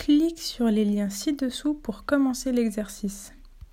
Clique sur les liens ci-dessous pour commencer l'exercice.